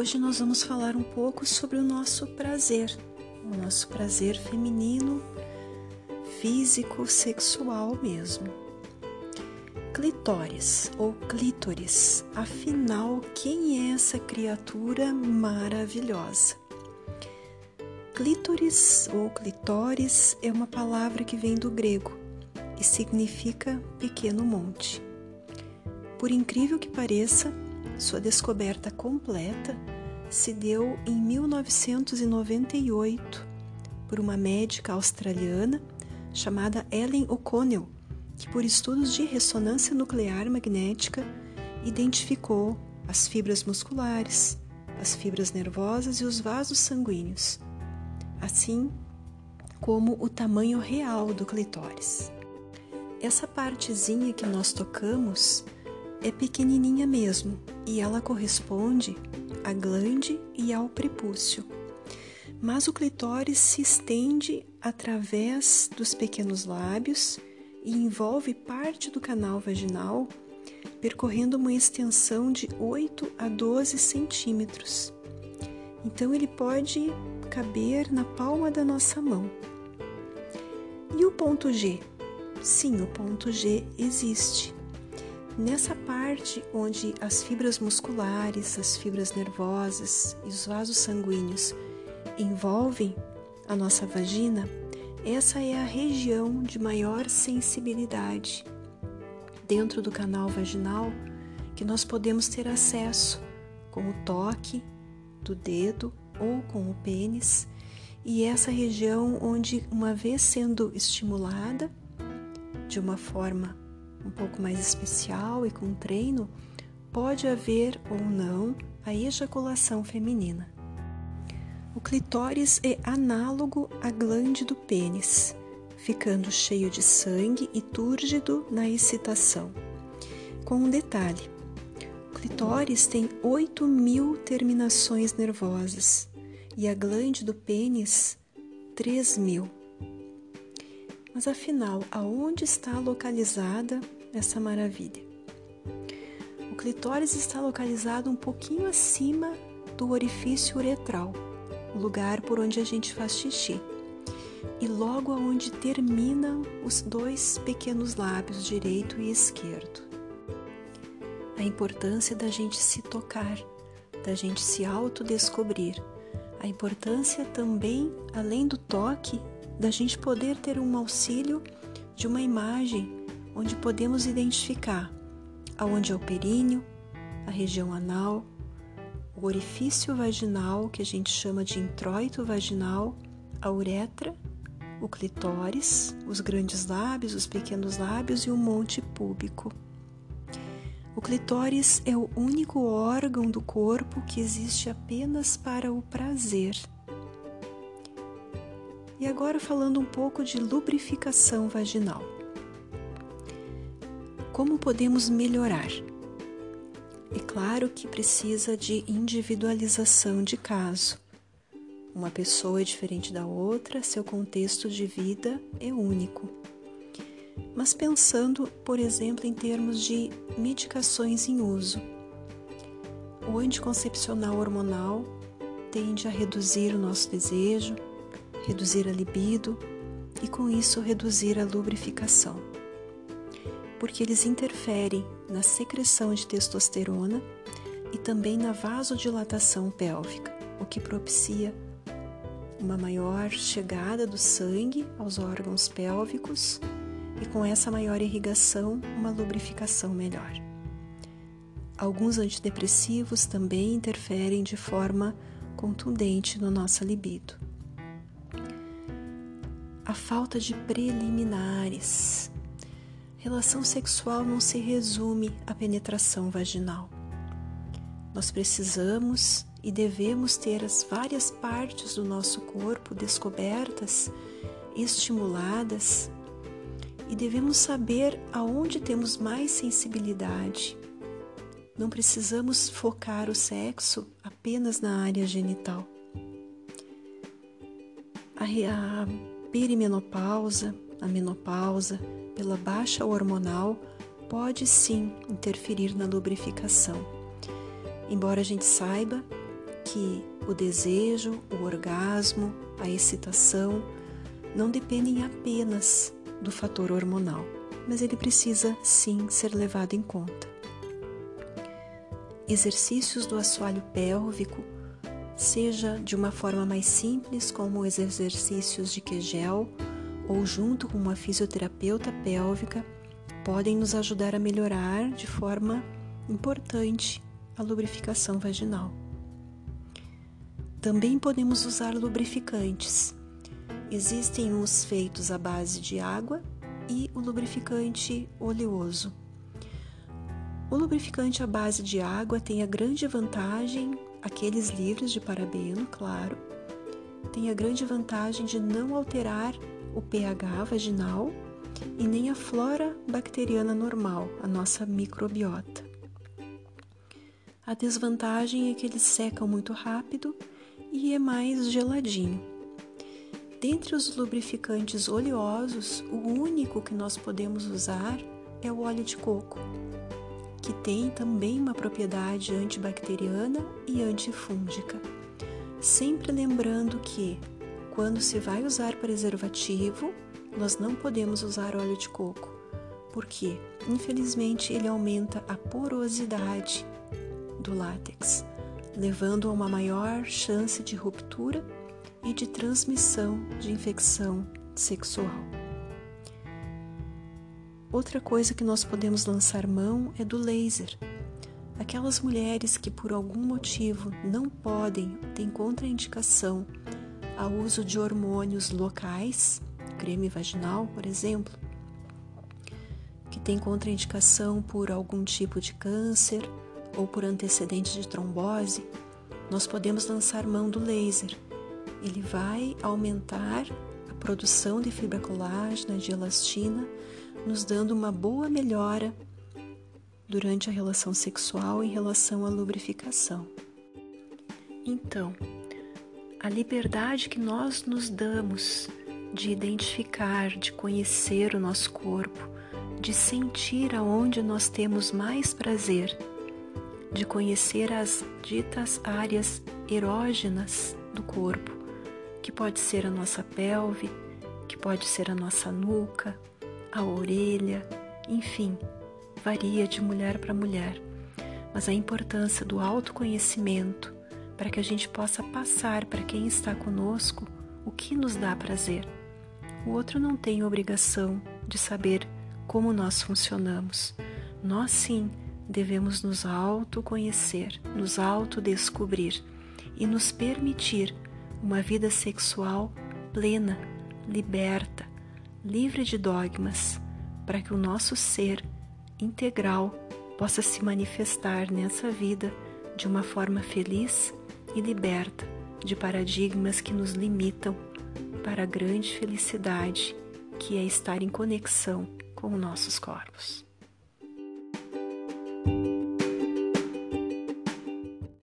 Hoje nós vamos falar um pouco sobre o nosso prazer, o nosso prazer feminino, físico, sexual mesmo. Clitóris ou clítoris, afinal, quem é essa criatura maravilhosa? Clítoris ou clitóris é uma palavra que vem do grego e significa pequeno monte. Por incrível que pareça, sua descoberta completa se deu em 1998 por uma médica australiana chamada Ellen O'Connell, que por estudos de ressonância nuclear magnética identificou as fibras musculares, as fibras nervosas e os vasos sanguíneos assim como o tamanho real do clitóris. Essa partezinha que nós tocamos é pequenininha mesmo e ela corresponde à glande e ao prepúcio. Mas o clitóris se estende através dos pequenos lábios e envolve parte do canal vaginal, percorrendo uma extensão de 8 a 12 centímetros. Então ele pode caber na palma da nossa mão. E o ponto G? Sim, o ponto G existe. Nessa parte onde as fibras musculares, as fibras nervosas e os vasos sanguíneos envolvem a nossa vagina, essa é a região de maior sensibilidade dentro do canal vaginal que nós podemos ter acesso com o toque do dedo ou com o pênis, e essa região onde, uma vez sendo estimulada de uma forma um pouco mais especial e com treino, pode haver ou não a ejaculação feminina. O clitóris é análogo à glande do pênis, ficando cheio de sangue e túrgido na excitação. Com um detalhe: clitóris tem 8 mil terminações nervosas e a glande do pênis 3 mil. Mas afinal, aonde está localizada essa maravilha? O clitóris está localizado um pouquinho acima do orifício uretral, o lugar por onde a gente faz xixi, e logo aonde terminam os dois pequenos lábios, direito e esquerdo a importância da gente se tocar, da gente se autodescobrir, a importância também, além do toque, da gente poder ter um auxílio de uma imagem onde podemos identificar aonde é o períneo, a região anal, o orifício vaginal, que a gente chama de introito vaginal, a uretra, o clitóris, os grandes lábios, os pequenos lábios e o monte púbico. O clitóris é o único órgão do corpo que existe apenas para o prazer. E agora falando um pouco de lubrificação vaginal. Como podemos melhorar? É claro que precisa de individualização de caso. Uma pessoa é diferente da outra, seu contexto de vida é único mas pensando, por exemplo, em termos de medicações em uso. O anticoncepcional hormonal tende a reduzir o nosso desejo, reduzir a libido e, com isso, reduzir a lubrificação, porque eles interferem na secreção de testosterona e também na vasodilatação pélvica, o que propicia uma maior chegada do sangue aos órgãos pélvicos e com essa maior irrigação, uma lubrificação melhor. Alguns antidepressivos também interferem de forma contundente no nosso libido. A falta de preliminares. Relação sexual não se resume à penetração vaginal. Nós precisamos e devemos ter as várias partes do nosso corpo descobertas, estimuladas e devemos saber aonde temos mais sensibilidade. Não precisamos focar o sexo apenas na área genital. A, a perimenopausa, a menopausa, pela baixa hormonal, pode sim interferir na lubrificação. Embora a gente saiba que o desejo, o orgasmo, a excitação não dependem apenas do fator hormonal, mas ele precisa sim ser levado em conta. Exercícios do assoalho pélvico, seja de uma forma mais simples, como os exercícios de Kegel, ou junto com uma fisioterapeuta pélvica, podem nos ajudar a melhorar de forma importante a lubrificação vaginal. Também podemos usar lubrificantes. Existem os feitos à base de água e o lubrificante oleoso. O lubrificante à base de água tem a grande vantagem, aqueles livres de parabeno, claro, tem a grande vantagem de não alterar o pH vaginal e nem a flora bacteriana normal, a nossa microbiota. A desvantagem é que eles secam muito rápido e é mais geladinho. Dentre os lubrificantes oleosos, o único que nós podemos usar é o óleo de coco, que tem também uma propriedade antibacteriana e antifúngica. Sempre lembrando que, quando se vai usar preservativo, nós não podemos usar óleo de coco, porque, infelizmente, ele aumenta a porosidade do látex, levando a uma maior chance de ruptura e de transmissão de infecção sexual. Outra coisa que nós podemos lançar mão é do laser. Aquelas mulheres que por algum motivo não podem, têm contraindicação ao uso de hormônios locais, creme vaginal, por exemplo, que tem contraindicação por algum tipo de câncer ou por antecedentes de trombose, nós podemos lançar mão do laser. Ele vai aumentar a produção de fibra colágena, de elastina, nos dando uma boa melhora durante a relação sexual em relação à lubrificação. Então, a liberdade que nós nos damos de identificar, de conhecer o nosso corpo, de sentir aonde nós temos mais prazer de conhecer as ditas áreas erógenas do corpo, que pode ser a nossa pelve, que pode ser a nossa nuca, a orelha, enfim, varia de mulher para mulher. Mas a importância do autoconhecimento para que a gente possa passar para quem está conosco o que nos dá prazer. O outro não tem obrigação de saber como nós funcionamos. Nós sim devemos nos autoconhecer, nos autodescobrir e nos permitir uma vida sexual plena, liberta, livre de dogmas, para que o nosso ser integral possa se manifestar nessa vida de uma forma feliz e liberta de paradigmas que nos limitam para a grande felicidade que é estar em conexão com nossos corpos.